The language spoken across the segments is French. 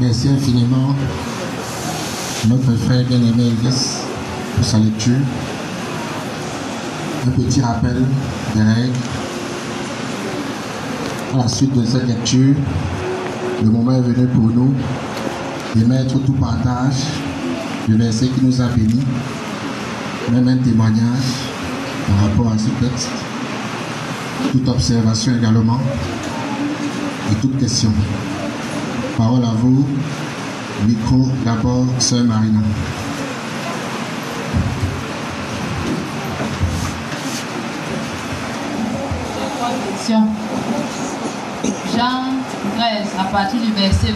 Merci infiniment, notre frère bien-aimé Elvis, pour sa lecture. Un petit rappel des règles. À la suite de cette lecture, le moment est venu pour nous de mettre tout partage du verset qui nous a bénis, même un témoignage par rapport à ce texte, toute observation également et toute question. Parole à vous. Micro d'abord, Sœur Marina. Jean 13, à partir du verset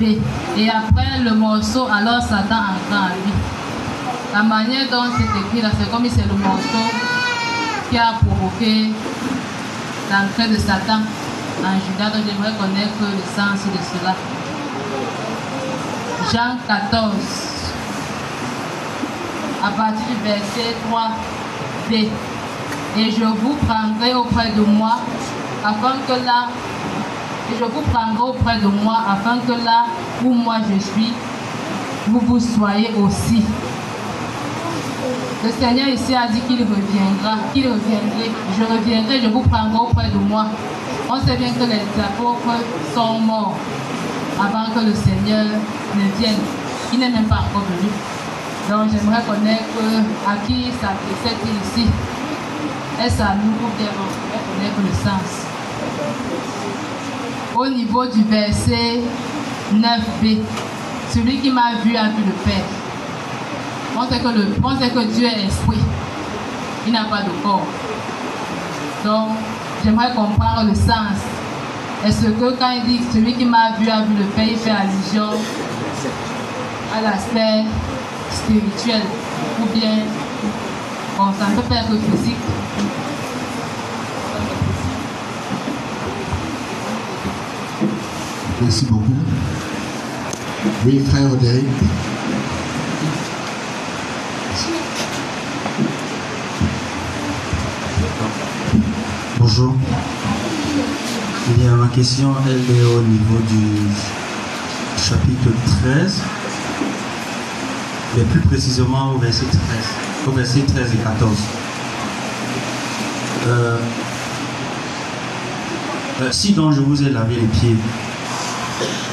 27b. Et après le morceau, alors Satan entra en lui. La manière dont c'est écrit là, c'est comme si c'est le morceau qui a provoqué l'entrée de Satan en Judas. Donc j'aimerais connaître le sens de cela. Jean 14, à partir du verset 3b. Et je vous prendrai auprès de moi, afin que là, et je vous prendrai auprès de moi, afin que là où moi je suis, vous vous soyez aussi. Le Seigneur ici a dit qu'il reviendra, qu'il reviendrait. Je reviendrai, je vous prendrai auprès de moi. On sait bien que les apôtres sont morts avant que le Seigneur ne vienne. Il n'est même pas encore venu. Donc j'aimerais connaître à qui s'adressait ici. Est-ce à nous ou bien on connaître le sens? Au niveau du verset 9b, celui qui m'a vu a vu le Père. On sait que, on sait que Dieu est esprit. Il n'a pas de corps. Donc, j'aimerais comprendre le sens. Est-ce que quand il dit celui qui m'a vu a vu le Père, il fait allusion à l'aspect spirituel ou bien bon, ça ne peut pas être physique. Merci beaucoup. Oui, frère Odéric. Bonjour. Bien, ma question, elle est au niveau du chapitre 13, mais plus précisément au verset 13, au verset 13 et 14. Euh, euh, si donc je vous ai lavé les pieds,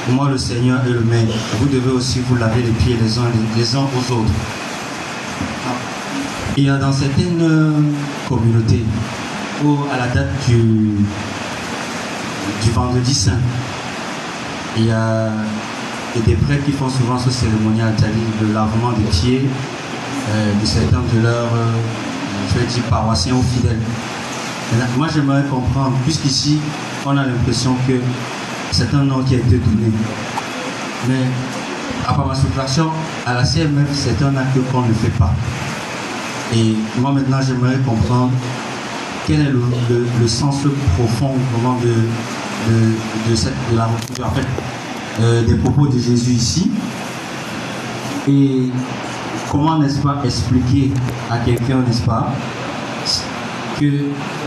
moi le Seigneur et le Maître, vous devez aussi vous laver les pieds les uns, les uns aux autres. Il y a dans certaines communautés à la date du, du vendredi saint, il y a des prêtres qui font souvent ce cérémonial, c'est-à-dire le lavement des pieds euh, de certains de leurs, euh, paroissiens ou fidèles. Moi j'aimerais comprendre, puisqu'ici on a l'impression que c'est un nom qui a été donné. Mais à part ma subtraction, à la CMF, c'est un acte qu'on ne fait pas. Et moi maintenant j'aimerais comprendre quel est le, le- le sens profond vraiment de, de, cette, de la, en fait, euh, des propos de Jésus ici? Et comment, n'est-ce pas, expliquer à quelqu'un, n'est-ce pas, que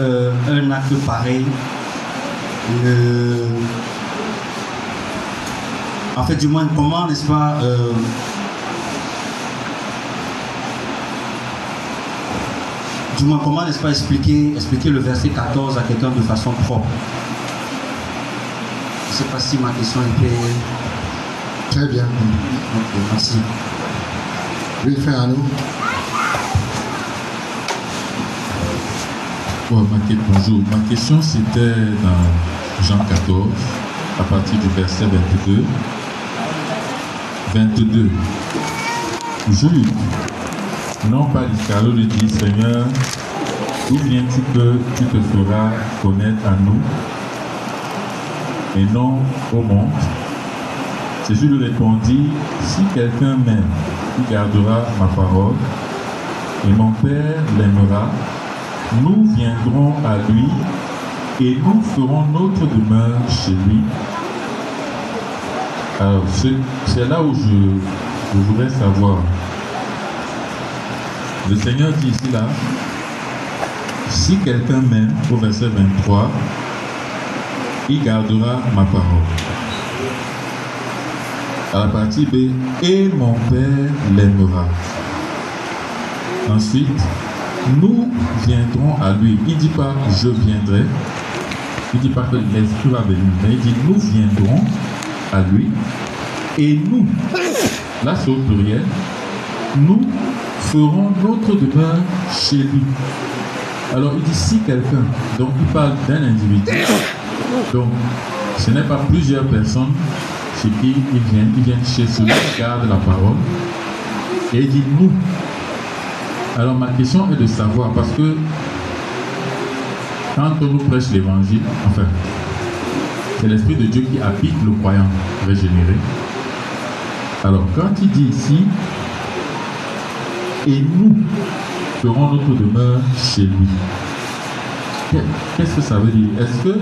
euh, un acte pareil ne... En fait, du moins, comment, n'est-ce pas, euh, du moins, comment, n'est-ce pas, expliquer, expliquer le verset 14 à quelqu'un de façon propre? Je ne sais pas si ma question était... Très bien. Ok, merci. Oui, frère Arnaud. Bon, bonjour. Ma question c'était dans Jean 14, à partir du verset 22. 22. Jules, non pas l'Iscariot lui dit Seigneur, d'où vient-il que tu te feras connaître à nous et non au monde? Jésus lui répondit Si quelqu'un m'aime, il gardera ma parole, et mon Père l'aimera, nous viendrons à lui et nous ferons notre demeure chez lui. Alors, c'est là où je voudrais savoir. Le Seigneur dit ici là, si quelqu'un m'aime, au verset 23, il gardera ma parole. à la partie B, et mon Père l'aimera. Ensuite, nous viendrons à lui. Il ne dit pas je viendrai. Il ne dit pas que l'Esprit va venir. Mais il dit nous viendrons à lui. Et nous, là c'est au pluriel, nous ferons notre demeure chez lui. Alors il dit si quelqu'un, donc il parle d'un individu, donc ce n'est pas plusieurs personnes chez qui ils viennent, ils viennent chez celui qui garde la parole. Et il dit nous. Alors ma question est de savoir, parce que quand on nous prêche l'évangile, enfin, c'est l'Esprit de Dieu qui habite le croyant régénéré. Alors quand il dit ici, et nous ferons notre demeure chez lui. Qu'est-ce que ça veut dire? Est-ce que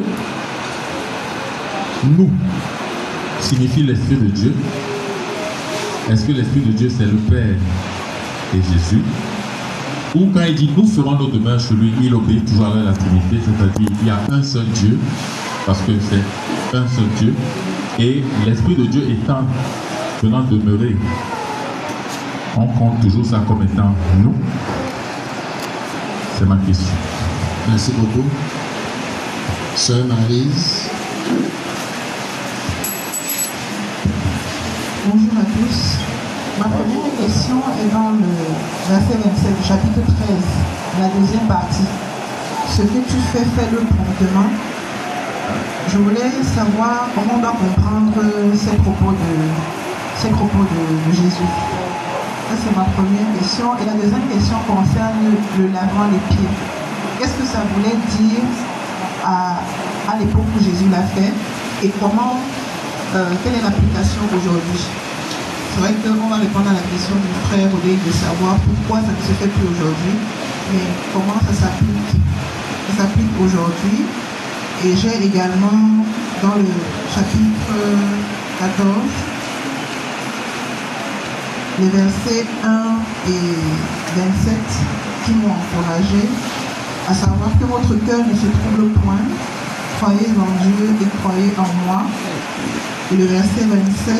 nous signifie l'Esprit de Dieu? Est-ce que l'Esprit de Dieu c'est le Père et Jésus? Ou quand il dit nous ferons nos demeures chez lui, il obéit toujours à la Trinité, c'est-à-dire il y a un seul Dieu, parce que c'est un seul Dieu, et l'Esprit de Dieu étant venant demeurer, on compte toujours ça comme étant nous. C'est ma question. Merci beaucoup. Sœur Marise. Bonjour à tous. Ma première question est dans le verset 27 du chapitre 13, la deuxième partie. Ce que tu fais, fais-le promptement. Je voulais savoir comment on doit comprendre ces propos de, ces propos de, de Jésus. C'est ma première question. Et la deuxième question concerne le lavement des pieds. Qu'est-ce que ça voulait dire à, à l'époque où Jésus l'a fait? Et comment euh, quelle est l'application aujourd'hui C'est vrai qu'on va répondre à la question du frère au de savoir pourquoi ça ne se fait plus aujourd'hui, mais comment ça s'applique? Ça s'applique aujourd'hui. Et j'ai également dans le chapitre 14 les versets 1 et 27 qui m'ont encouragé, à savoir que votre cœur ne se trouble point, croyez en Dieu et croyez en moi. Et le verset 27,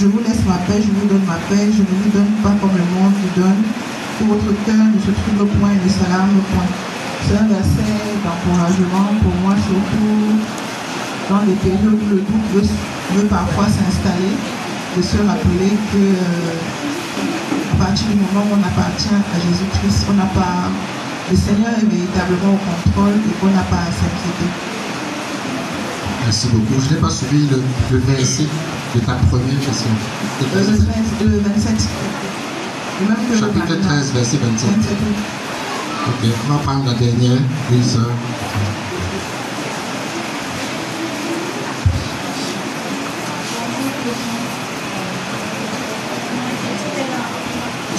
je vous laisse ma paix, je vous donne ma paix, je ne vous donne pas comme le monde vous donne, que votre cœur ne se trouble point et ne s'alarme point. C'est un verset d'encouragement pour moi, surtout dans les périodes où le doute veut, veut parfois s'installer, de se rappeler que euh, à partir du moment où on appartient à Jésus-Christ, on n'a pas, le Seigneur est véritablement au contrôle et qu'on n'a pas à s'inquiéter. Merci beaucoup. Je n'ai pas suivi le, le, verset de ta première question. Le, 13, le 27. Le même que Chapitre 13, verset 27. 27. Ok, on va prendre la dernière. Oui, sœur.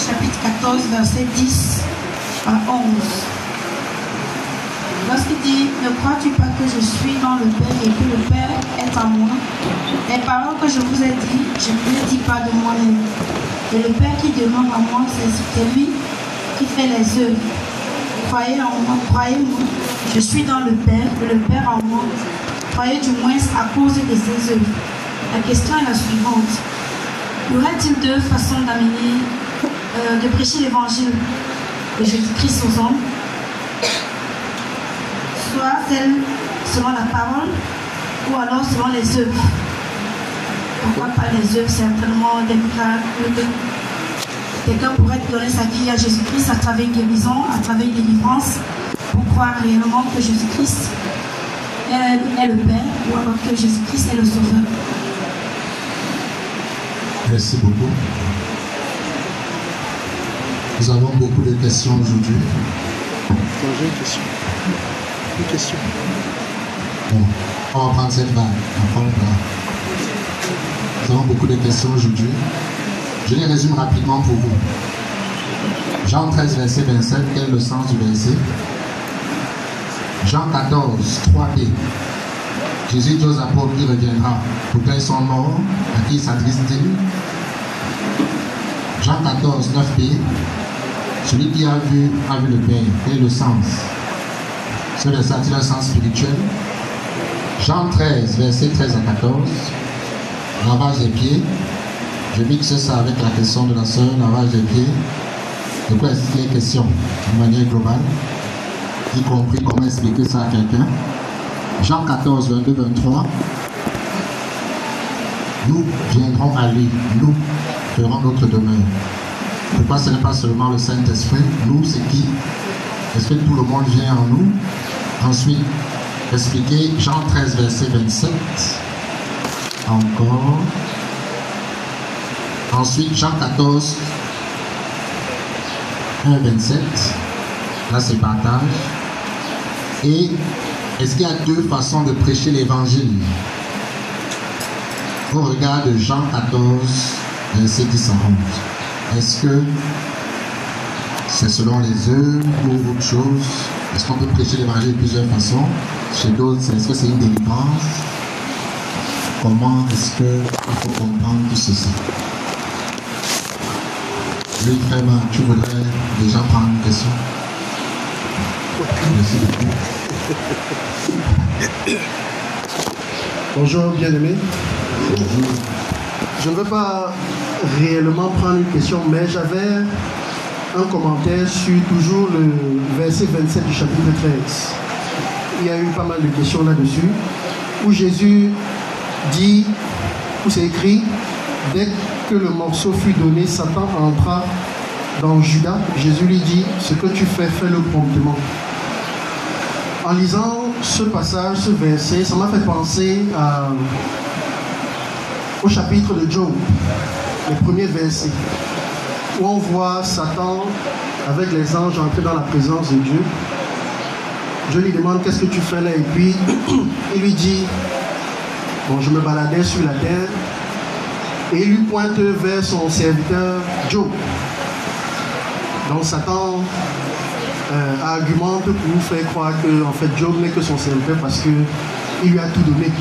Chapitre 14, verset 10 à 11. Lorsqu'il dit, ne crois-tu pas que je suis dans le Père et que le Père est en moi? Les paroles que je vous ai dites, je ne les dis pas de moi-même. Et le Père qui demeure en moi, c'est lui qui fait les œuvres. Croyez en moi, croyez-moi. Je suis dans le Père et le Père en moi. Croyez du moins à cause de ses œuvres. La question est la suivante. Y aurait-il deux façons d'amener, de prêcher l'évangile de Jésus-Christ aux hommes soit selon la parole ou alors selon les œuvres. Pourquoi pas les œuvres Certainement des miracles. Quelqu'un pourrait donner sa vie à Jésus-Christ à travers une guérison, à travers une délivrance, pour croire réellement que Jésus-Christ est le Père ou alors que Jésus-Christ est le Sauveur. Merci beaucoup. Nous avons beaucoup de questions aujourd'hui. J'ai une question. Une question. Bon, on va prendre cette vague. Nous avons beaucoup de questions aujourd'hui. Je les résume rapidement pour vous. Jean 13, verset 27, quel est le sens du verset? Jean 14, 3b. Jésus dit aux apôtres qu'il reviendra. Pourquoi ils sont morts À qui s'adresse-t-il? Jean 14, 9b. Celui qui a vu, a vu le Père. Est le sens Ce verset a-t-il un sens spirituel Jean 13, verset 13 à 14. lavage des pieds. Je mixe ça avec la question de la sœur, lavage des pieds. De quoi est-ce qu'il est question de manière globale, y compris comment expliquer ça à quelqu'un? Jean 14, 22, 23. Nous viendrons à lui, nous ferons notre demeure. Pourquoi ce n'est pas seulement le Saint-Esprit Nous, c'est qui? Est-ce que tout le monde vient en nous? Ensuite, expliquer Jean 13, verset 27. Encore. Ensuite, Jean 14, 1, 27. Là, c'est partage. Et est-ce qu'il y a deux façons de prêcher l'évangile? Au regard de Jean 14, verset 10 à 11. Est-ce que c'est selon les œuvres ou autre chose? Est-ce qu'on peut prêcher l'évangile de plusieurs façons? Chez d'autres, est-ce que c'est une délivrance? Comment est-ce qu'il faut comprendre tout ceci? Oui, vraiment, tu voudrais déjà prendre une question? Merci beaucoup. Bonjour, bien-aimé. Je ne veux pas réellement prendre une question, mais j'avais un commentaire sur toujours le verset 27 du chapitre 13. Il y a eu pas mal de questions là-dessus, où Jésus dit, où c'est écrit, dès que le morceau fut donné, Satan entra dans Judas. Jésus lui dit, ce que tu fais, fais-le promptement. En lisant ce passage, ce verset, ça m'a fait penser au chapitre de Job, le premier verset, où on voit Satan avec les anges entrer dans la présence de Dieu. Je lui demande qu'est-ce que tu fais là? Et puis il lui dit, bon je me baladais sur la terre et il lui pointe vers son serviteur Job. Donc Satan euh, argumente pour faire croire que en fait Job n'est que son serviteur parce qu'il lui a tout donné.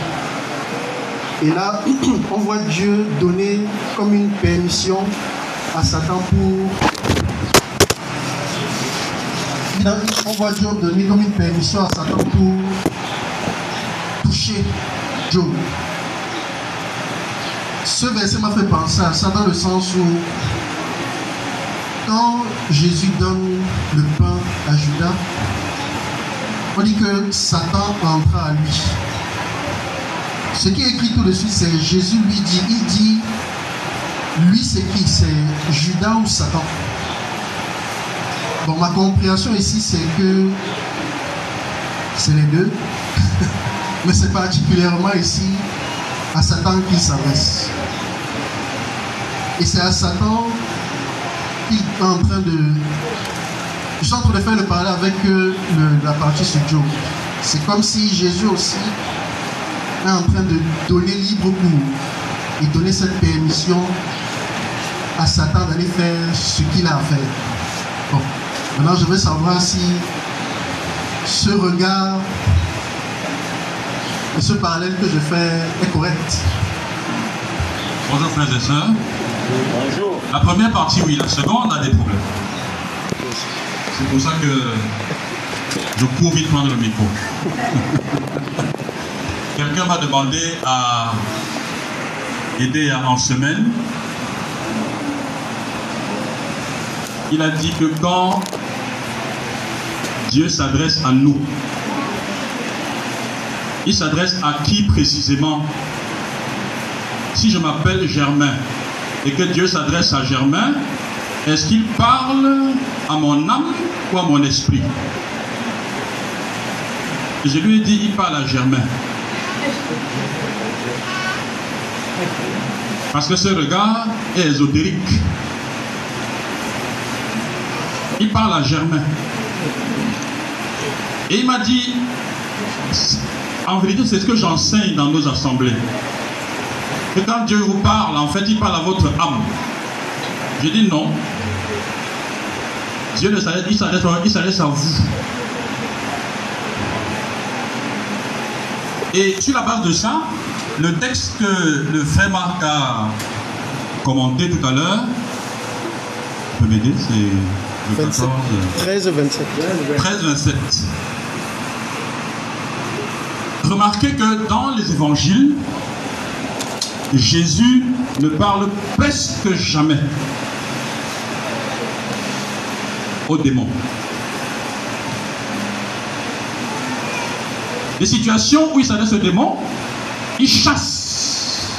Et là, on voit Dieu donner comme une permission à Satan pour. On voit Dieu donner comme une permission à Satan pour toucher Job. Ce verset m'a fait penser à ça dans le sens où quand Jésus donne le pain à Judas, on dit que Satan entra à lui. Ce qui est écrit tout de suite, c'est Jésus lui dit, il dit, lui c'est qui? C'est Judas ou Satan Bon, ma compréhension ici, c'est que c'est les deux, mais c'est particulièrement ici à Satan qu'il s'adresse. Et c'est à Satan qu'il est en train de... Je en train de faire le parallèle avec euh, la partie sur Job. C'est comme si Jésus aussi est en train de donner libre cours et donner cette permission à Satan d'aller faire ce qu'il a à faire. Bon, maintenant je veux savoir si ce regard et ce parallèle que je fais est correct. Bonjour frères et sœurs. La première partie, oui, la seconde a des problèmes. C'est pour ça que je cours vite prendre le micro. Quelqu'un m'a demandé à aider en semaine. Il a dit que quand Dieu s'adresse à nous, il s'adresse à qui précisément? Si je m'appelle Germain et que Dieu s'adresse à Germain, est-ce qu'il parle à mon âme ou à mon esprit? Je lui ai dit, il parle à Germain. Parce que ce regard est ésotérique. Il parle à Germain. Et il m'a dit, en vérité, c'est ce que j'enseigne dans nos assemblées. Que quand Dieu vous parle, en fait, il parle à votre âme. Je dis non. Dieu ne s'adresse, il s'adresse, à vous. Et sur la base de ça, le texte que le frère Marc a commenté tout à l'heure, vous pouvez m'aider, c'est le 27. 14. 13 27. 13, 27. Remarquez que dans les évangiles, Jésus ne parle presque jamais aux démons. Les situations où il s'adresse aux démons, il chasse.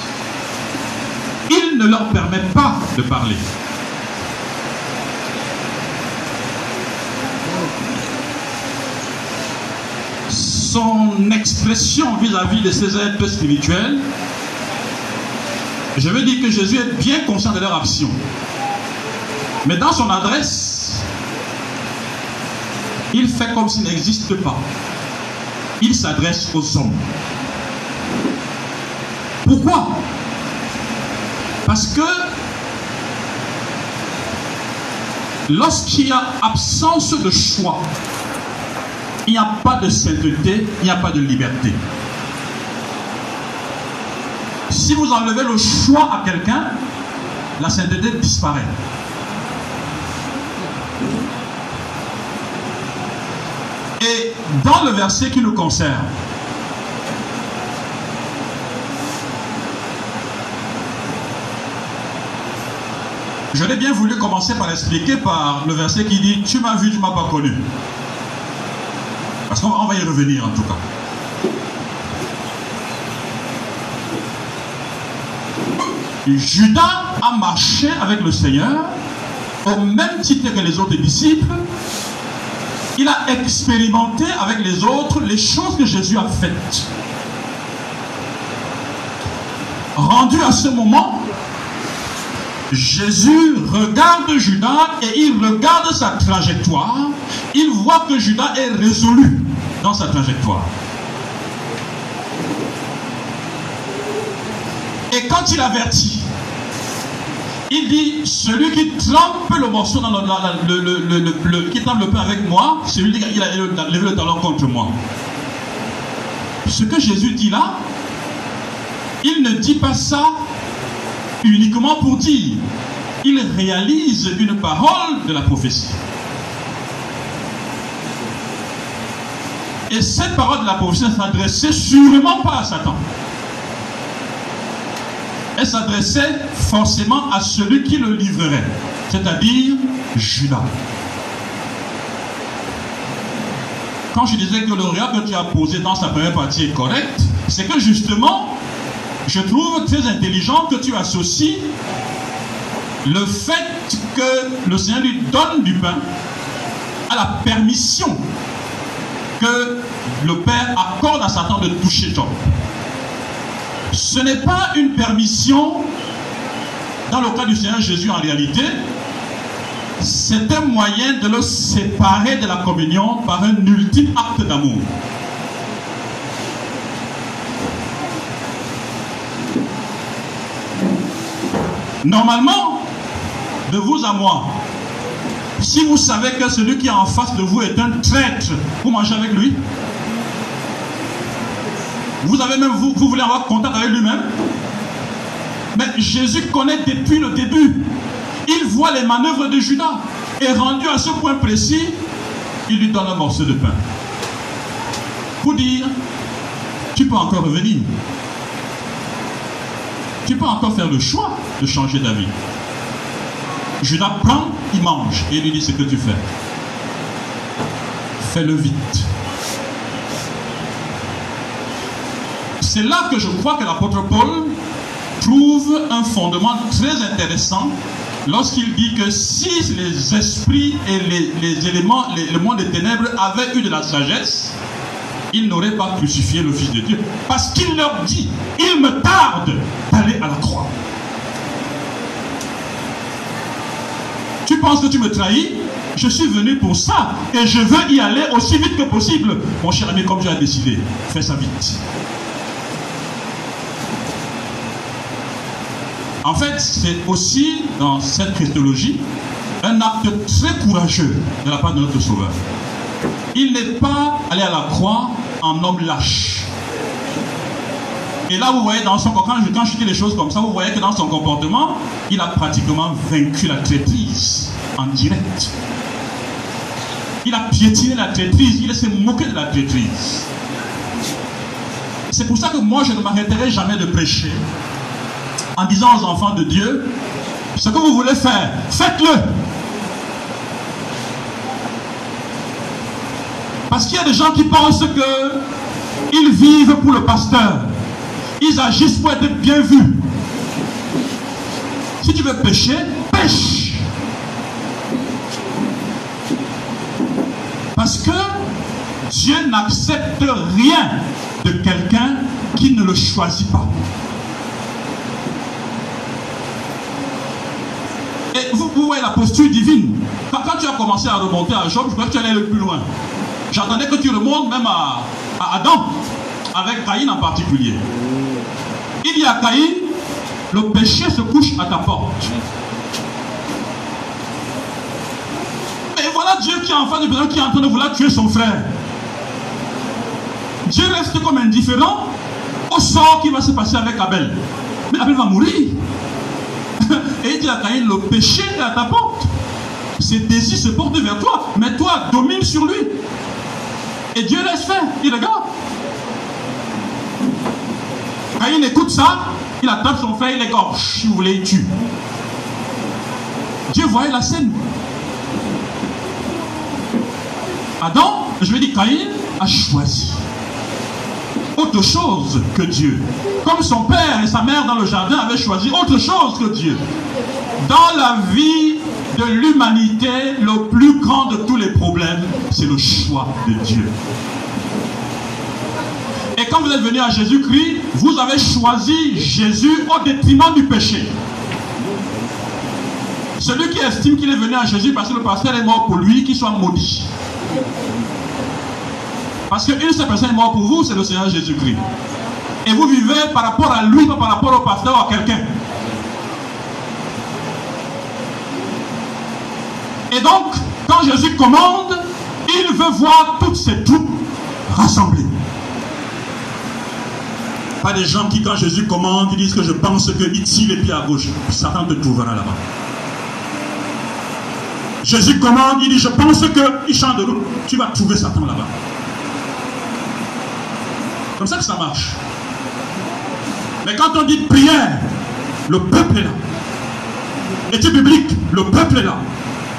Il ne leur permet pas de parler. Son expression vis-à-vis de ces êtres spirituels, je veux dire que Jésus est bien conscient de leur action. Mais dans son adresse, il fait comme s'il n'existe pas. Il s'adresse aux hommes. Pourquoi? Parce que lorsqu'il y a absence de choix, il n'y a pas de sainteté, il n'y a pas de liberté. Si vous enlevez le choix à quelqu'un, la sainteté disparaît. Dans le verset qui nous concerne, l'ai bien voulu commencer par expliquer par le verset qui dit Tu m'as vu, tu ne m'as pas connu. Parce qu'on va y revenir en tout cas. Judas a marché avec le Seigneur au même titre que les autres disciples. Il a expérimenté avec les autres les choses que Jésus a faites. Rendu à ce moment, Jésus regarde Judas et il regarde sa trajectoire. Il voit que Judas est résolu dans sa trajectoire. Et quand il avertit, il dit, celui qui trempe le morceau dans le, le, le, qui trempe le pain avec moi, celui qui a levé le talon contre moi. Ce que Jésus dit là, il ne dit pas ça uniquement pour dire. Il réalise une parole de la prophétie. Et cette parole de la prophétie ne s'adressait sûrement pas à Satan s'adressait forcément à celui qui le livrerait, c'est-à-dire Judas. Quand je disais que le regard que tu as posé dans sa première partie est correct, c'est que justement, je trouve très intelligent que tu associes le fait que le Seigneur lui donne du pain à la permission que le Père accorde à Satan de toucher Job ce n'est pas une permission dans le cas du Seigneur Jésus en réalité. C'est un moyen de le séparer de la communion par un ultime acte d'amour. Normalement, de vous à moi, si vous savez que celui qui est en face de vous est un traître, vous mangez avec lui? Vous avez même, vous, vous voulez avoir contact avec lui-même Mais Jésus connaît depuis le début. Il voit les manœuvres de Judas. Et rendu à ce point précis, il lui donne un morceau de pain. Pour dire, tu peux encore revenir. Tu peux encore faire le choix de changer d'avis. Judas prend, il mange et il lui dit ce que tu fais. Fais-le vite. C'est là que je crois que l'apôtre Paul trouve un fondement très intéressant lorsqu'il dit que si les esprits et les, éléments, le monde des ténèbres avaient eu de la sagesse, ils n'auraient pas crucifié le Fils de Dieu. Parce qu'il leur dit, il me tarde d'aller à la croix. Tu penses que tu me trahis? Je suis venu pour ça et je veux y aller aussi vite que possible. Mon cher ami, comme tu as décidé, fais ça vite. En fait, c'est aussi dans cette christologie un acte très courageux de la part de notre Sauveur. Il n'est pas allé à la croix en homme lâche. Et là, vous voyez, dans son, quand, quand je dis les choses comme ça, vous voyez que dans son comportement, il a pratiquement vaincu la traîtrise en direct. Il a piétiné la traîtrise, il s'est moqué de la traîtrise. C'est pour ça que moi, je ne m'arrêterai jamais de prêcher en disant aux enfants de Dieu, ce que vous voulez faire, faites-le. Parce qu'il y a des gens qui pensent que ils vivent pour le pasteur. Ils agissent pour être bien vus. Si tu veux pécher, pêche. Parce que Dieu n'accepte rien de quelqu'un qui ne le choisit pas. Vous voyez la posture divine? Quand, quand tu as commencé à remonter à Job, je crois que tu allais le plus loin. J'attendais que tu remontes même à, Adam, avec Caïn en particulier. Il y a Caïn, le péché se couche à ta porte. Et voilà Dieu qui est en qui est en train de vouloir tuer son frère. Dieu reste comme indifférent au sort qui va se passer avec Abel. Mais Abel va mourir. Et il dit à Caïn, le péché est à ta porte. Ses désirs se portent vers toi, mais toi domine sur lui. Et Dieu laisse faire. Il regarde. Caïn écoute ça, il attrape son frère, il l'égorge. Si vous voulez, il tue. Dieu voyait la scène. Adam, je vais dire Caïn, a choisi autre chose que Dieu. Comme son père et sa mère dans le jardin avaient choisi autre chose que Dieu. Dans la vie de l'humanité, le plus grand de tous les problèmes, c'est le choix de Dieu. Et quand vous êtes venu à Jésus-Christ, vous avez choisi Jésus au détriment du péché. Celui qui estime qu'il est venu à Jésus parce que le pasteur est mort pour lui, qu'il soit maudit. Parce qu'une seule personne est morte pour vous, c'est le Seigneur Jésus-Christ. Et vous vivez par rapport à lui, pas par rapport au pasteur ou à quelqu'un. Et donc, quand Jésus commande, il veut voir toutes ses troupes rassemblées. Pas des gens qui, quand Jésus commande, ils disent que je pense que ici les pieds à gauche. Satan te trouvera là-bas. Jésus commande, il dit je pense que il chante de l'eau. Tu vas trouver Satan là-bas. Comme ça que ça marche. Mais quand on dit prière, le peuple est là. Étude biblique, le peuple est là.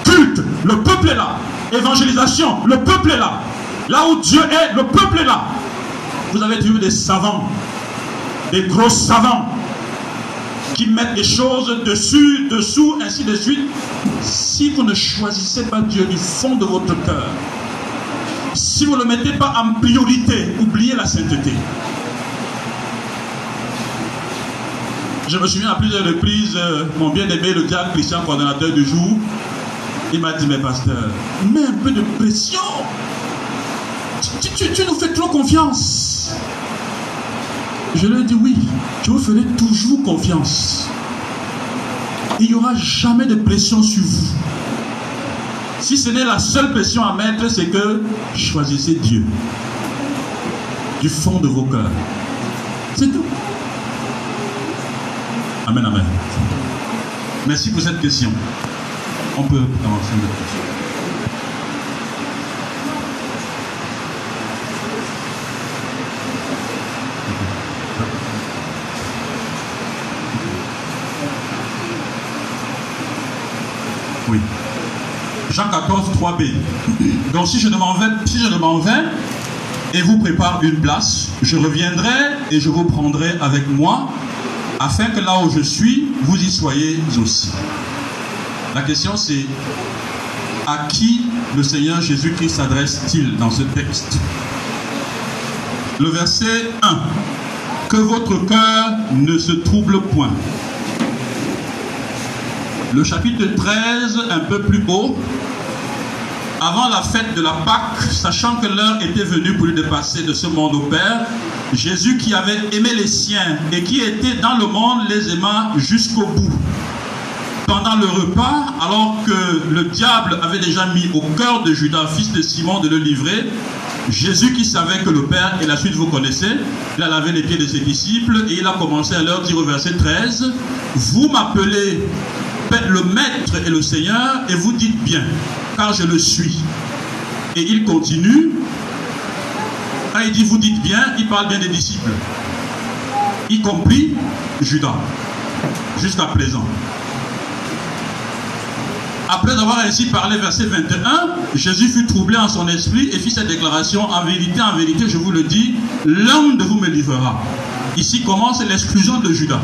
Culte, le peuple est là. Évangélisation, le peuple est là. Là où Dieu est, le peuple est là. Vous avez vu des savants, des gros savants, qui mettent des choses dessus, dessous, ainsi de suite. Si vous ne choisissez pas Dieu du fond de votre cœur, si vous ne le mettez pas en priorité, oubliez la sainteté. Je me souviens à plusieurs reprises, euh, mon bien-aimé, le diable Christian, coordonnateur du jour, il m'a dit, mais pasteur, mets un peu de pression. Tu, nous fais trop confiance. Je lui ai dit, oui, je vous ferai toujours confiance. Il n'y aura jamais de pression sur vous. Si ce n'est la seule pression à mettre, c'est que choisissez Dieu. Du fond de vos cœurs. C'est tout. Amen, amen. Merci pour cette question. On peut avancer notre question. Oui. Jean 14, 3b. Donc si je ne m'en vais, si je et vous prépare une place, je reviendrai et je vous prendrai avec moi, afin que là où je suis, vous y soyez aussi. La question c'est à qui le Seigneur Jésus-Christ s'adresse-t-il dans ce texte? Le verset 1. Que votre cœur ne se trouble point. Le chapitre 13, un peu plus haut, avant la fête de la Pâque, sachant que l'heure était venue pour lui de passer de ce monde au Père, Jésus qui avait aimé les siens et qui était dans le monde les aima jusqu'au bout. Pendant le repas, alors que le diable avait déjà mis au cœur de Judas, fils de Simon, de le livrer, Jésus qui savait que le Père, et la suite vous connaissez, il a lavé les pieds de ses disciples et il a commencé à leur dire au verset 13, Vous m'appelez le Maître et le Seigneur et vous dites bien, car je le suis. Et il continue, quand il dit vous dites bien, il parle bien des disciples, y compris Judas. jusqu'à présent. Après avoir ainsi parlé, verset 21, Jésus fut troublé en son esprit et fit cette déclaration, en vérité, en vérité, je vous le dis, l'un de vous me livrera. Ici commence l'exclusion de Judas.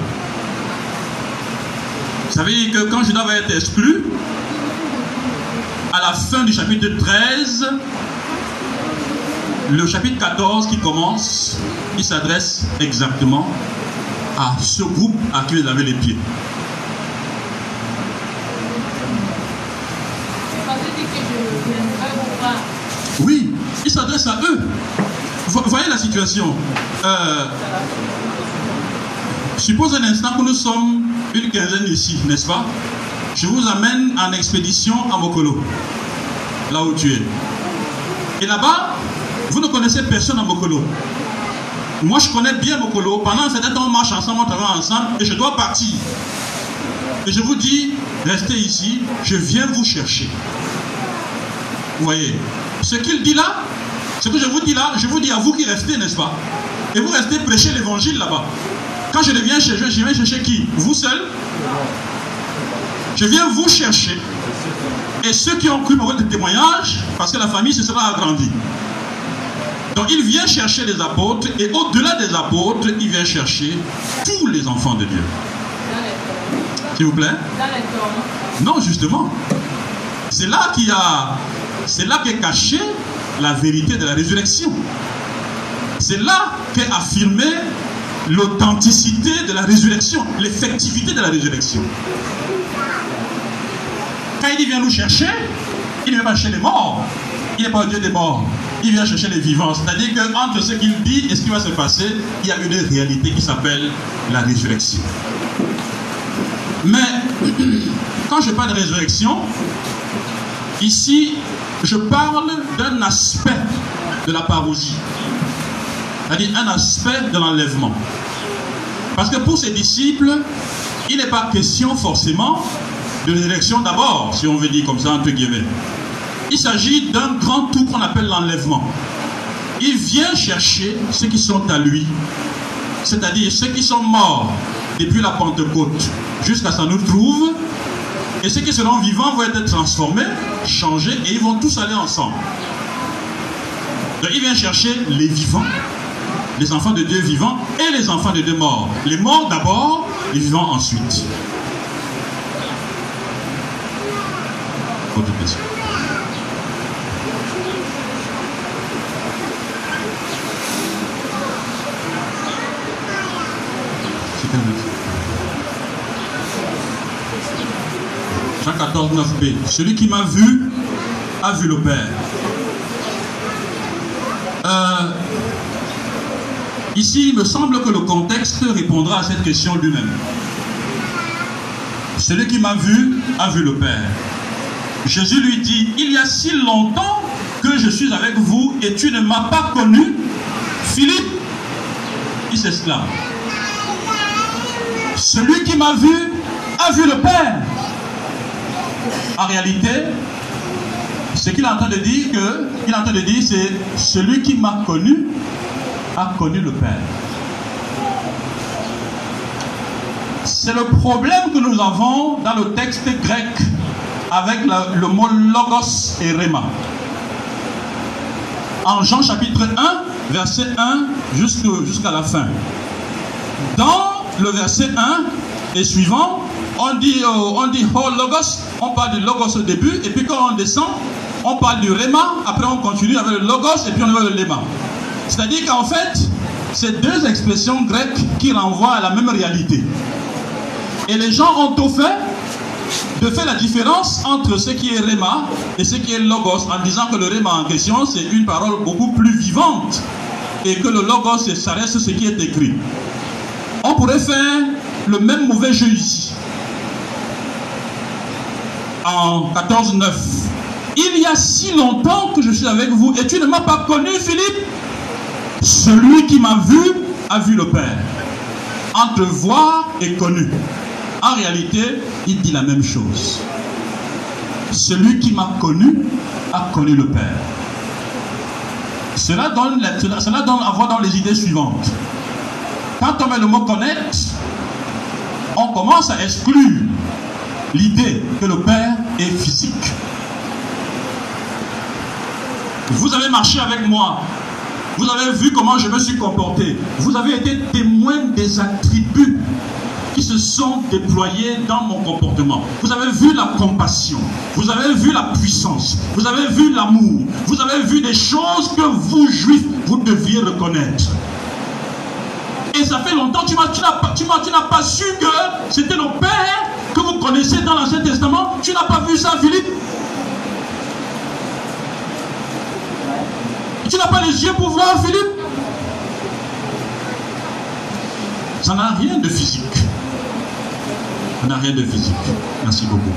Vous savez que quand Judas va être exclu, à la fin du chapitre 13, le chapitre 14 qui commence, il s'adresse exactement à ce groupe à qui vous avez les pieds. Oui, il s'adresse à eux. Voyez la situation. Euh, suppose un instant que nous sommes une quinzaine ici, n'est-ce pas? Je vous amène en expédition à Mokolo, là où tu es. Et là-bas, vous ne connaissez personne à Mokolo. Moi, je connais bien Mokolo. Pendant un certain temps, on marche ensemble, on travaille ensemble, et je dois partir. Et je vous dis, restez ici, je viens vous chercher. Vous voyez? Ce qu'il dit là, ce que je vous dis là, je vous dis à vous qui restez, n'est-ce pas? Et vous restez prêcher l'évangile là-bas. Quand je viens chercher, je viens chercher qui? Vous seul? Je viens vous chercher. Et ceux qui ont cru pour votre témoignage, parce que la famille se sera agrandie. Donc il vient chercher les apôtres et au-delà des apôtres, il vient chercher tous les enfants de Dieu. S'il vous plaît Non, justement. C'est là qu'il y a c'est là qu'est cachée la vérité de la résurrection. C'est là qu'est affirmée l'authenticité de la résurrection, l'effectivité de la résurrection. Quand il vient nous chercher, il ne vient pas chercher les morts. Il n'est pas Dieu des morts. Il vient chercher les vivants. C'est-à-dire qu'entre ce qu'il dit et ce qui va se passer, il y a une réalité qui s'appelle la résurrection. Mais quand je parle de résurrection, ici, je parle d'un aspect de la parousie. C'est-à-dire un aspect de l'enlèvement. Parce que pour ses disciples, il n'est pas question forcément de l'élection d'abord, si on veut dire comme ça, entre guillemets. Il s'agit d'un grand tout qu'on appelle l'enlèvement. Il vient chercher ceux qui sont à lui, c'est-à-dire ceux qui sont morts depuis la Pentecôte jusqu'à ce qu'on nous trouve, et ceux qui seront vivants vont être transformés, changés, et ils vont tous aller ensemble. Donc il vient chercher les vivants, les enfants de Dieu vivants et les enfants de Dieu morts. Les morts d'abord, les vivants ensuite. Autre question. Jean 14, 9b. Celui qui m'a vu a vu le Père. Euh, ici, il me semble que le contexte répondra à cette question lui-même. Celui qui m'a vu a vu le Père. Jésus lui dit, il y a si longtemps que je suis avec vous et tu ne m'as pas connu. Philippe, il s'exclame. Celui qui m'a vu a vu le Père. En réalité, ce qu'il est de dire, est en train de dire, c'est celui qui m'a connu a connu le Père. C'est le problème que nous avons dans le texte grec avec le mot logos et rema. En Jean chapitre 1, verset 1 jusqu'à la fin. Dans le verset 1 et suivant, on dit, on dit oh, logos, on parle du logos au début, et puis quand on descend, on parle du rema, après on continue avec le logos, et puis on va le lema. C'est-à-dire qu'en fait, c'est deux expressions grecques qui renvoient à la même réalité. Et les gens ont tout fait de faire la différence entre ce qui est rema et ce qui est logos, en disant que le rema en question, c'est une parole beaucoup plus vivante, et que le logos, ça reste ce qui est écrit. On pourrait faire le même mauvais jeu ici. En 14.9. Il y a si longtemps que je suis avec vous et tu ne m'as pas connu, Philippe. Celui qui m'a vu a vu le Père. Entre voir et connu. En réalité, il dit la même chose. Celui qui m'a connu a connu le Père. Cela donne, cela donne à voir dans les idées suivantes. Quand on met le mot connaître, on commence à exclure l'idée que le Père est physique. Vous avez marché avec moi. Vous avez vu comment je me suis comporté. Vous avez été témoin des attributs qui se sont déployés dans mon comportement. Vous avez vu la compassion, vous avez vu la puissance, vous avez vu l'amour, vous avez vu des choses que vous, juifs, vous deviez reconnaître. Et ça fait longtemps, tu n'as pas, su que c'était le Père que vous connaissez dans l'Ancien Testament. Tu n'as pas vu ça, Philippe? Tu n'as pas les yeux pour voir, Philippe? Ça n'a rien de physique. Ça n'a rien de physique. Merci beaucoup.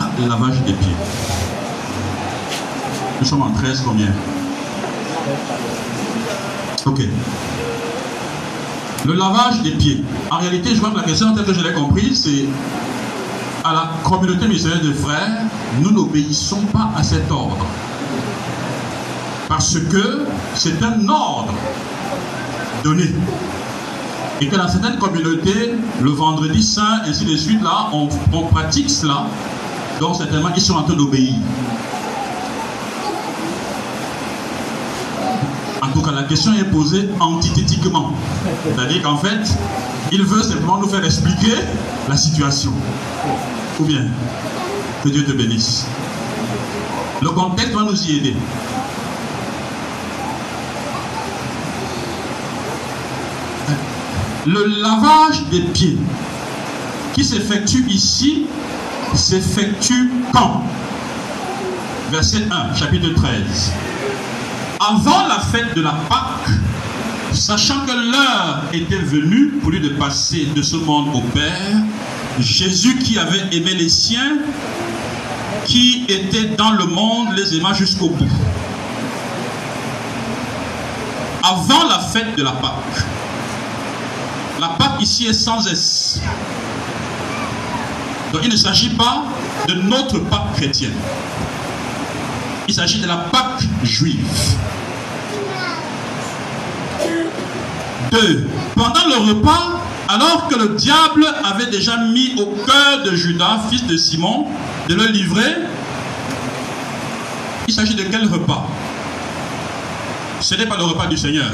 Ah, le lavage des pieds. Nous sommes en 13 combien? Ok. Le lavage des pieds. En réalité, je crois que la question telle que je l'ai comprise, c'est à la communauté missionnaire de frères, nous n'obéissons pas à cet ordre. Parce que c'est un ordre donné. Et que dans certaines communautés, le vendredi saint, ainsi de suite, là, on, pratique cela. Donc certainement, ils sont en train d'obéir. En tout cas, la question est posée antithétiquement. C'est-à-dire qu'en fait, il veut simplement nous faire expliquer la situation. Ou bien, que Dieu te bénisse. Le contexte va nous y aider. Le lavage des pieds qui s'effectue ici s'effectue quand? Verset 1, chapitre 13. Avant la fête de la Pâque, sachant que l'heure était venue pour lui de passer de ce monde au Père, Jésus qui avait aimé les siens, qui était dans le monde, les aima jusqu'au bout. Avant la fête de la Pâque, la Pâque ici est sans S. Donc il ne s'agit pas de notre Pâque chrétienne. Il s'agit de la Pâque juive. Deux. Pendant le repas, alors que le diable avait déjà mis au cœur de Judas, fils de Simon, de le livrer, il s'agit de quel repas? Ce n'est pas le repas du Seigneur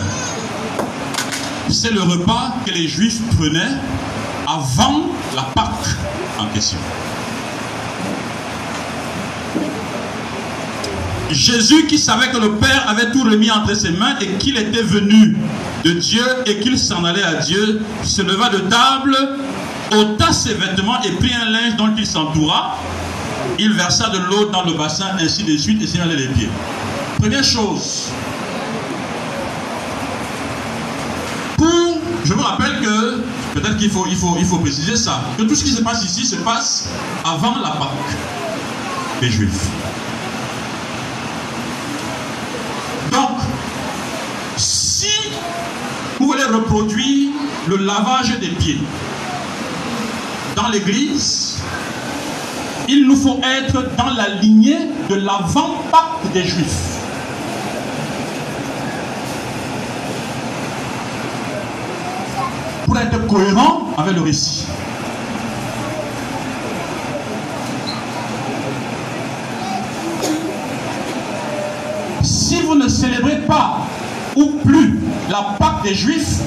c'est le repas que les Juifs prenaient avant la Pâque en question. Jésus qui savait que le Père avait tout remis entre ses mains et qu'il était venu de Dieu et qu'il s'en allait à Dieu, se leva de table, ôta ses vêtements et prit un linge dont il s'entoura. Il versa de l'eau dans le bassin, ainsi de suite, et s'y allait les pieds. Première chose, je vous rappelle que, peut-être qu'il faut, il faut, faut préciser ça, que tout ce qui se passe ici se passe avant la Pâque des Juifs. Donc, si vous voulez reproduire le lavage des pieds dans l'église, il nous faut être dans la lignée de l'avant-Pâque des Juifs. Pour être cohérent avec le récit. Si vous ne célébrez pas ou plus la Pâque des Juifs,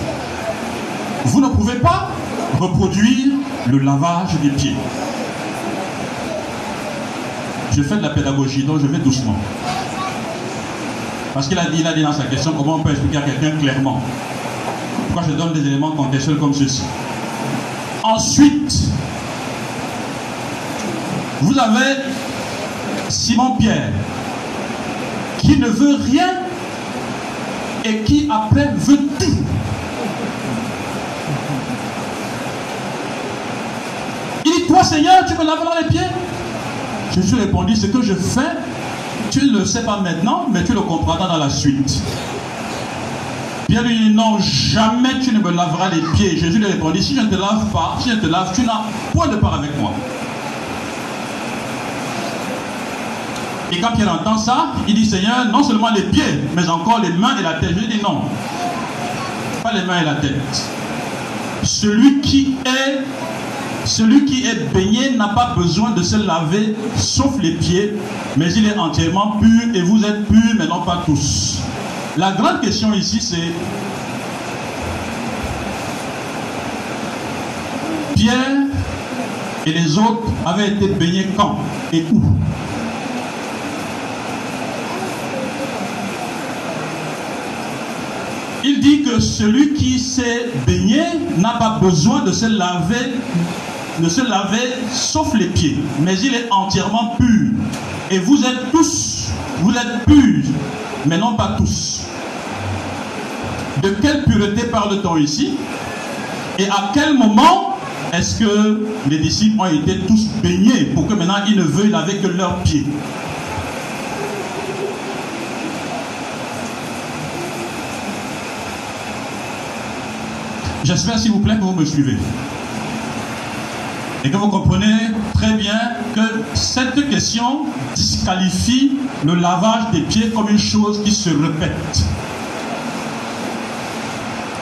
vous ne pouvez pas reproduire le lavage des pieds. Je fais de la pédagogie, donc je vais doucement. Parce qu'il a dit, il a dit dans sa question comment on peut expliquer à quelqu'un clairement je donne des éléments contextuels comme ceci. Ensuite, vous avez Simon-Pierre qui ne veut rien et qui après veut tout. Il dit, toi Seigneur, tu me laveras les pieds Je suis répondu, ce que je fais, tu ne le sais pas maintenant, mais tu le comprendras dans la suite. Pierre lui dit, non, jamais tu ne me laveras les pieds. Jésus lui répondit, si je ne te lave pas, si je te lave, tu n'as point de part avec moi. Et quand Pierre entend ça, il dit, Seigneur, non seulement les pieds, mais encore les mains et la tête. Je lui dis, non, pas les mains et la tête. celui qui est celui qui est baigné n'a pas besoin de se laver sauf les pieds, mais il est entièrement pur et vous êtes purs, mais non pas tous. La grande question ici, c'est Pierre et les autres avaient été baignés quand et où? Il dit que celui qui s'est baigné n'a pas besoin de se laver, de se laver sauf les pieds, mais il est entièrement pur. Et vous êtes tous, vous êtes purs, mais non pas tous. De quelle pureté parle-t-on ici Et à quel moment est-ce que les disciples ont été tous baignés pour que maintenant ils ne veuillent laver que leurs pieds? J'espère, s'il vous plaît, que vous me suivez. Et que vous comprenez très bien que cette question disqualifie le lavage des pieds comme une chose qui se répète.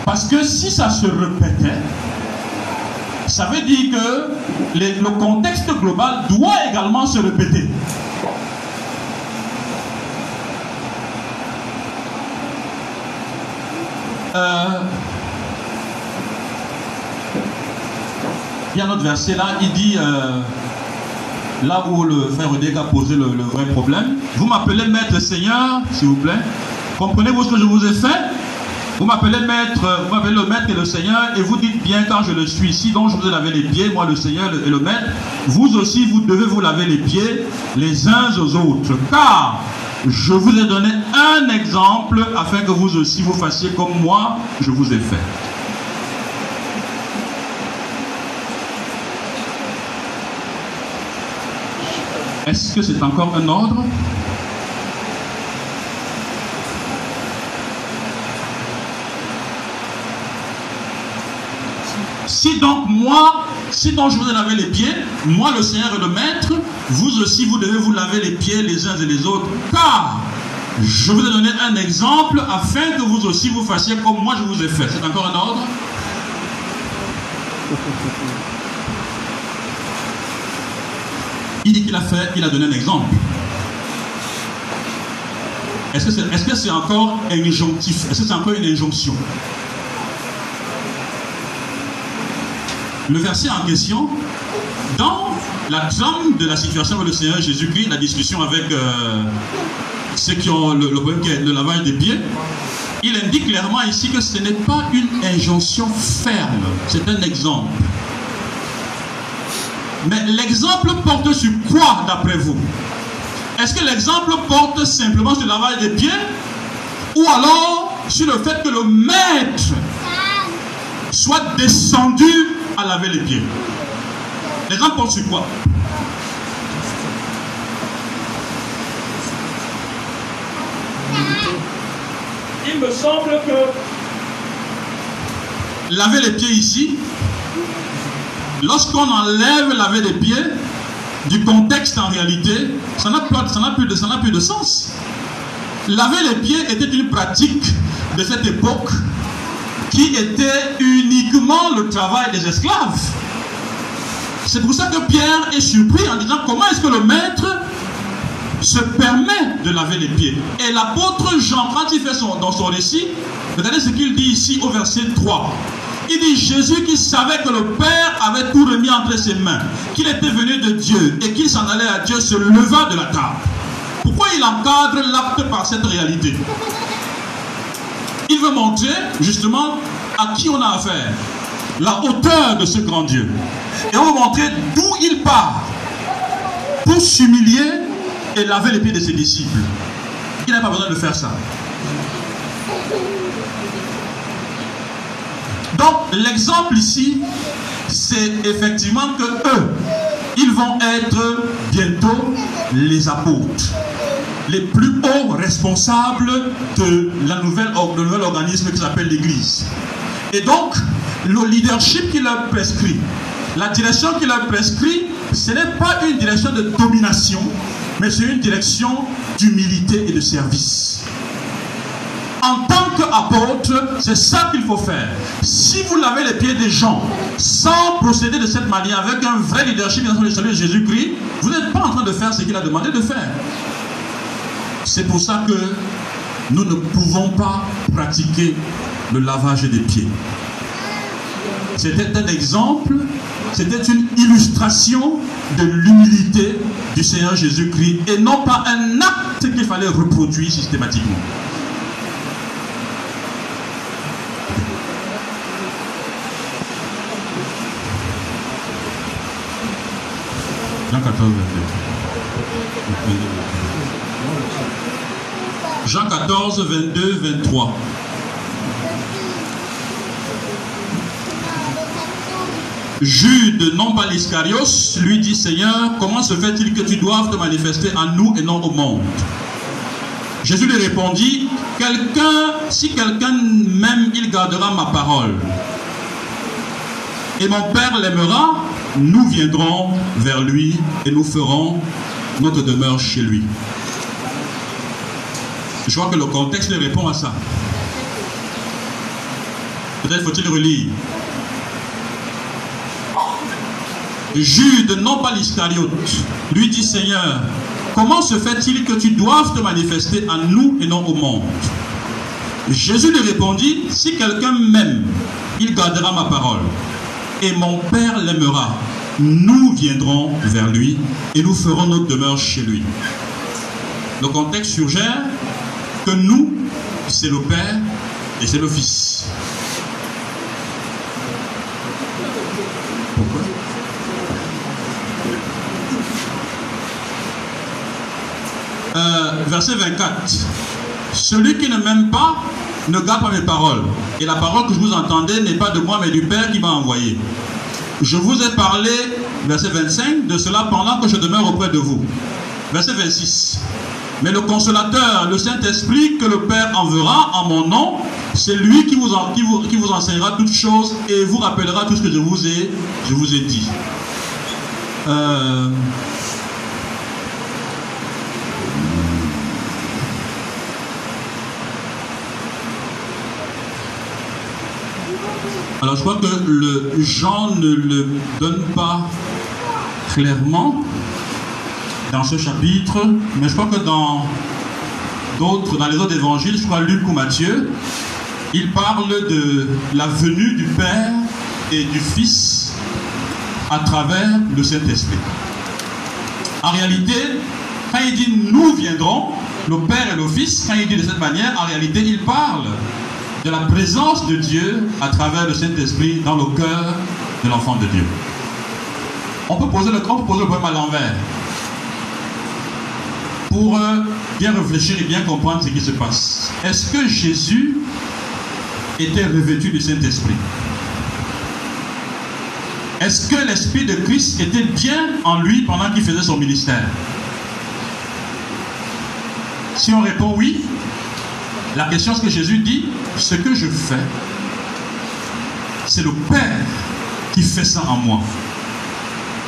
Parce que si ça se répétait, ça veut dire que le contexte global doit également se répéter. Euh, Il y a un autre verset là, il dit, euh, là où le frère Odek a posé le, vrai problème, vous m'appelez maître Seigneur, s'il vous plaît. Comprenez-vous ce que je vous ai fait? Vous m'appelez maître, vous m'appelez le maître et le Seigneur, et vous dites bien quand je le suis ici, donc je vous ai lavé les pieds, moi le Seigneur et le maître, vous aussi vous devez vous laver les pieds les uns aux autres. Car je vous ai donné un exemple afin que vous aussi vous fassiez comme moi je vous ai fait. Est-ce que c'est encore un ordre? Si donc moi, si donc je vous ai lavé les pieds, moi le Seigneur et le Maître, vous aussi vous devez vous laver les pieds les uns et les autres, car je vous ai donné un exemple afin que vous aussi vous fassiez comme moi je vous ai fait. C'est encore un ordre? Il dit qu'il a fait, il a donné un exemple. Est-ce que c'est encore injonctif? Est-ce que c'est encore une injonction? Le verset en question, dans la trame de la situation avec le Seigneur Jésus-Christ, la discussion avec euh, ceux qui ont le, problème qui est le lavage des pieds, il indique clairement ici que ce n'est pas une injonction ferme, c'est un exemple. Mais l'exemple porte sur quoi d'après vous? Est-ce que l'exemple porte simplement sur le lavage des pieds Ou alors sur le fait que le maître soit descendu à laver les pieds L'exemple porte sur quoi? Il me semble que laver les pieds ici, Lorsqu'on enlève laver les pieds du contexte en réalité, ça n'a plus, de sens. Laver les pieds était une pratique de cette époque qui était uniquement le travail des esclaves. C'est pour ça que Pierre est surpris en disant comment est-ce que le maître se permet de laver les pieds? Et l'apôtre Jean, quand il fait son, dans son récit, regardez ce qu'il dit ici au verset 3. Il dit Jésus qui savait que le Père avait tout remis entre ses mains, qu'il était venu de Dieu et qu'il s'en allait à Dieu, se leva de la table. Pourquoi il encadre l'acte par cette réalité? Il veut montrer justement à qui on a affaire, la hauteur de ce grand Dieu. Et on veut montrer d'où il part pour s'humilier et laver les pieds de ses disciples. Il n'a pas besoin de faire ça. Donc l'exemple ici, c'est effectivement que eux, ils vont être bientôt les apôtres, les plus hauts responsables de la nouvelle, le nouvel organisme qui s'appelle l'Église. Et donc, le leadership qui leur prescrit, la direction qui leur prescrit, ce n'est pas une direction de domination, mais c'est une direction d'humilité et de service. En tant qu'apôtre, c'est ça qu'il faut faire. Si vous lavez les pieds des gens sans procéder de cette manière, avec un vrai leadership dans le salut de Jésus-Christ, vous n'êtes pas en train de faire ce qu'il a demandé de faire. C'est pour ça que nous ne pouvons pas pratiquer le lavage des pieds. C'était un exemple, c'était une illustration de l'humilité du Seigneur Jésus-Christ et non pas un acte qu'il fallait reproduire systématiquement. 14, 22. Jean 14, 22, 23. Jude, non pas l'Iscarios, lui dit Seigneur, comment se fait-il que tu doives te manifester à nous et non au monde? Jésus lui répondit Quelqu'un, si quelqu'un m'aime, il gardera ma parole. Et mon Père l'aimera, nous viendrons vers lui et nous ferons notre demeure chez lui. Je crois que le contexte répond à ça. Peut-être faut-il relire. Jude, non pas l'Iscariote, lui dit Seigneur, comment se fait-il que tu doives te manifester à nous et non au monde? Jésus lui répondit, si quelqu'un m'aime, il gardera ma parole et mon Père l'aimera. Nous viendrons vers lui et nous ferons notre demeure chez lui. Le contexte suggère que nous, c'est le Père et c'est le Fils. Pourquoi? Euh, Verset 24. Celui qui ne m'aime pas ne garde pas mes paroles. Et la parole que je vous entendais n'est pas de moi, mais du Père qui m'a envoyé. Je vous ai parlé, verset 25, de cela pendant que je demeure auprès de vous. Verset 26. Mais le consolateur, le Saint-Esprit que le Père enverra en mon nom, c'est lui qui vous, enseignera toutes choses et vous rappellera tout ce que je vous ai, je vous ai dit. Euh, Alors je crois que le Jean ne le donne pas clairement dans ce chapitre, mais je crois que dans d'autres, dans les autres évangiles, je crois Luc ou Matthieu, il parle de la venue du Père et du Fils à travers le Saint-Esprit. En réalité, quand il dit nous viendrons, le Père et le Fils, quand il dit de cette manière, en réalité, il parle de la présence de Dieu à travers le Saint-Esprit dans le cœur de l'enfant de Dieu. On peut poser le, on peut poser le problème à l'envers pour euh, bien réfléchir et bien comprendre ce qui se passe. Est-ce que Jésus était revêtu du Saint-Esprit? Est-ce que l'Esprit de Christ était bien en lui pendant qu'il faisait son ministère? Si on répond oui, la question, ce que Jésus dit, ce que je fais, c'est le Père qui fait ça en moi.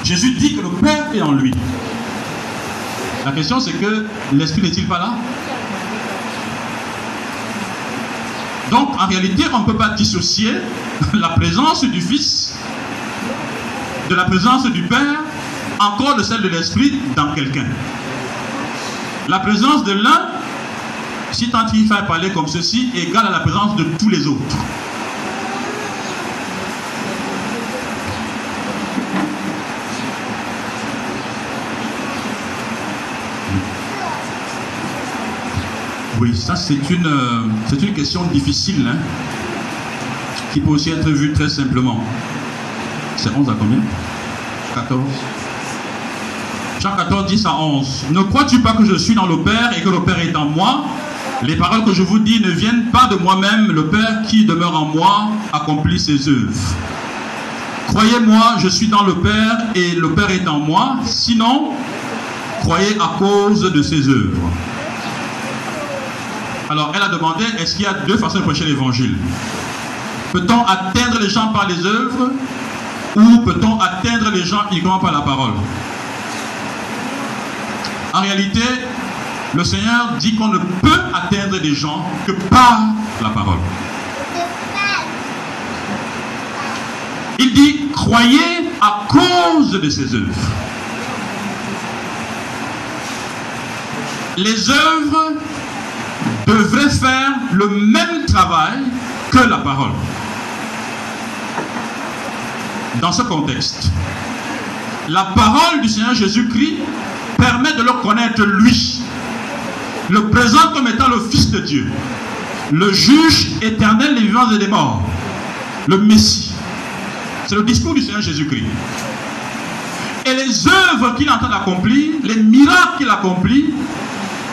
Jésus dit que le Père est en lui. La question, c'est que l'Esprit n'est-il pas là? Donc, en réalité, on ne peut pas dissocier la présence du Fils de la présence du Père, encore de celle de l'Esprit dans quelqu'un. La présence de l'un si tant il fait parler comme ceci, égale à la présence de tous les autres. Oui, ça c'est une, euh, une question difficile, hein, qui peut aussi être vue très simplement. C'est 11 à combien? 14 Jean 14, 10 à 11. Ne crois-tu pas que je suis dans le Père et que le Père est en moi? Les paroles que je vous dis ne viennent pas de moi-même. Le Père qui demeure en moi accomplit ses œuvres. Croyez-moi, je suis dans le Père et le Père est en moi. Sinon, croyez à cause de ses œuvres. Alors, elle a demandé, est-ce qu'il y a deux façons de prêcher l'évangile? Peut-on atteindre les gens par les œuvres ou peut-on atteindre les gens uniquement par la parole? En réalité, le Seigneur dit qu'on ne peut atteindre des gens que par la parole. Il dit, croyez à cause de ses œuvres. Les œuvres devraient faire le même travail que la parole. Dans ce contexte, la parole du Seigneur Jésus-Christ permet de le connaître lui, le présente comme étant le Fils de Dieu, le juge éternel des vivants et des morts, le Messie. C'est le discours du Seigneur Jésus-Christ. Et les œuvres qu'il est en train d'accomplir, les miracles qu'il accomplit,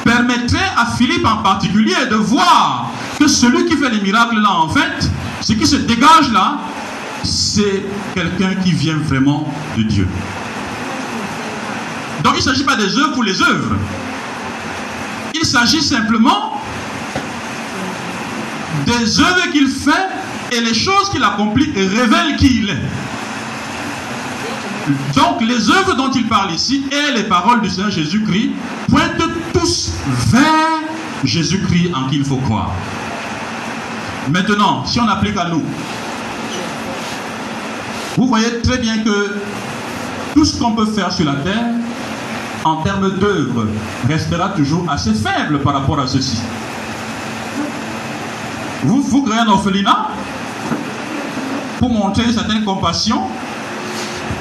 permettraient à Philippe en particulier de voir que celui qui fait les miracles là, en fait, ce qui se dégage là, c'est quelqu'un qui vient vraiment de Dieu. Donc il ne s'agit pas des œuvres pour les œuvres. Il s'agit simplement des œuvres qu'il fait et les choses qu'il accomplit révèlent qui il est. Donc les œuvres dont il parle ici et les paroles du Seigneur Jésus-Christ pointent tous vers Jésus-Christ en qui il faut croire. Maintenant, si on applique à nous, vous voyez très bien que tout ce qu'on peut faire sur la terre, en termes d'œuvre, restera toujours assez faible par rapport à ceci. Vous, vous créez un orphelinat pour montrer une certaine compassion.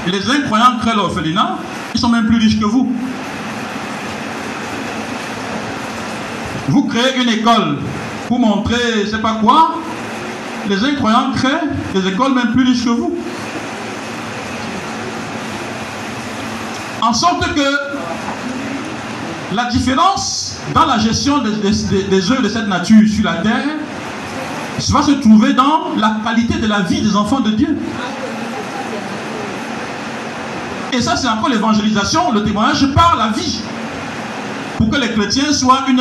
Et les incroyants créent l'orphelinat, ils sont même plus riches que vous. Vous créez une école pour montrer, je sais pas quoi. Les incroyants créent des écoles même plus riches que vous. En sorte que la différence dans la gestion des, œuvres de cette nature sur la terre va se trouver dans la qualité de la vie des enfants de Dieu. Et ça, c'est encore l'évangélisation, le témoignage par la vie. Pour que les chrétiens soient une,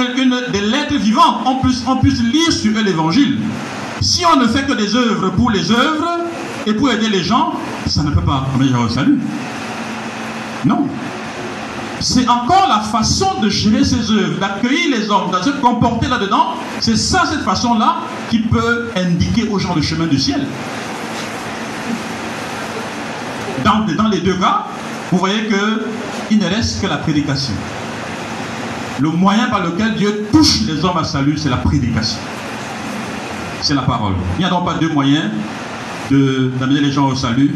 des lettres vivantes, on puisse, lire sur eux l'évangile. Si on ne fait que des œuvres pour les œuvres et pour aider les gens, ça ne peut pas au salut. Non. C'est encore la façon de gérer ces œuvres, d'accueillir les hommes, de se comporter là-dedans. C'est ça, cette façon-là, qui peut indiquer aux gens le chemin du ciel. Dans, dans les deux cas, vous voyez qu'il ne reste que la prédication. Le moyen par lequel Dieu touche les hommes à salut, c'est la prédication. C'est la parole. Il n'y a donc pas deux moyens d'amener les gens au salut.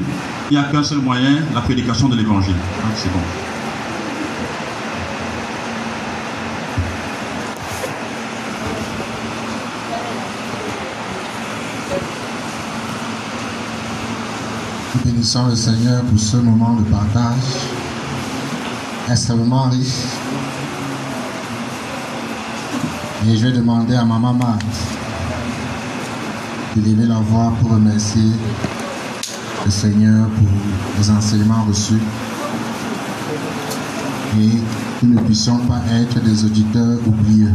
Il n'y a qu'un seul moyen, la prédication de l'évangile. C'est bon. Bénissons le Seigneur pour ce moment de partage extrêmement riche. Et je vais demander à Maman Marthe de lever la voix pour remercier le Seigneur pour les enseignements reçus et que nous ne puissions pas être des auditeurs oubliés.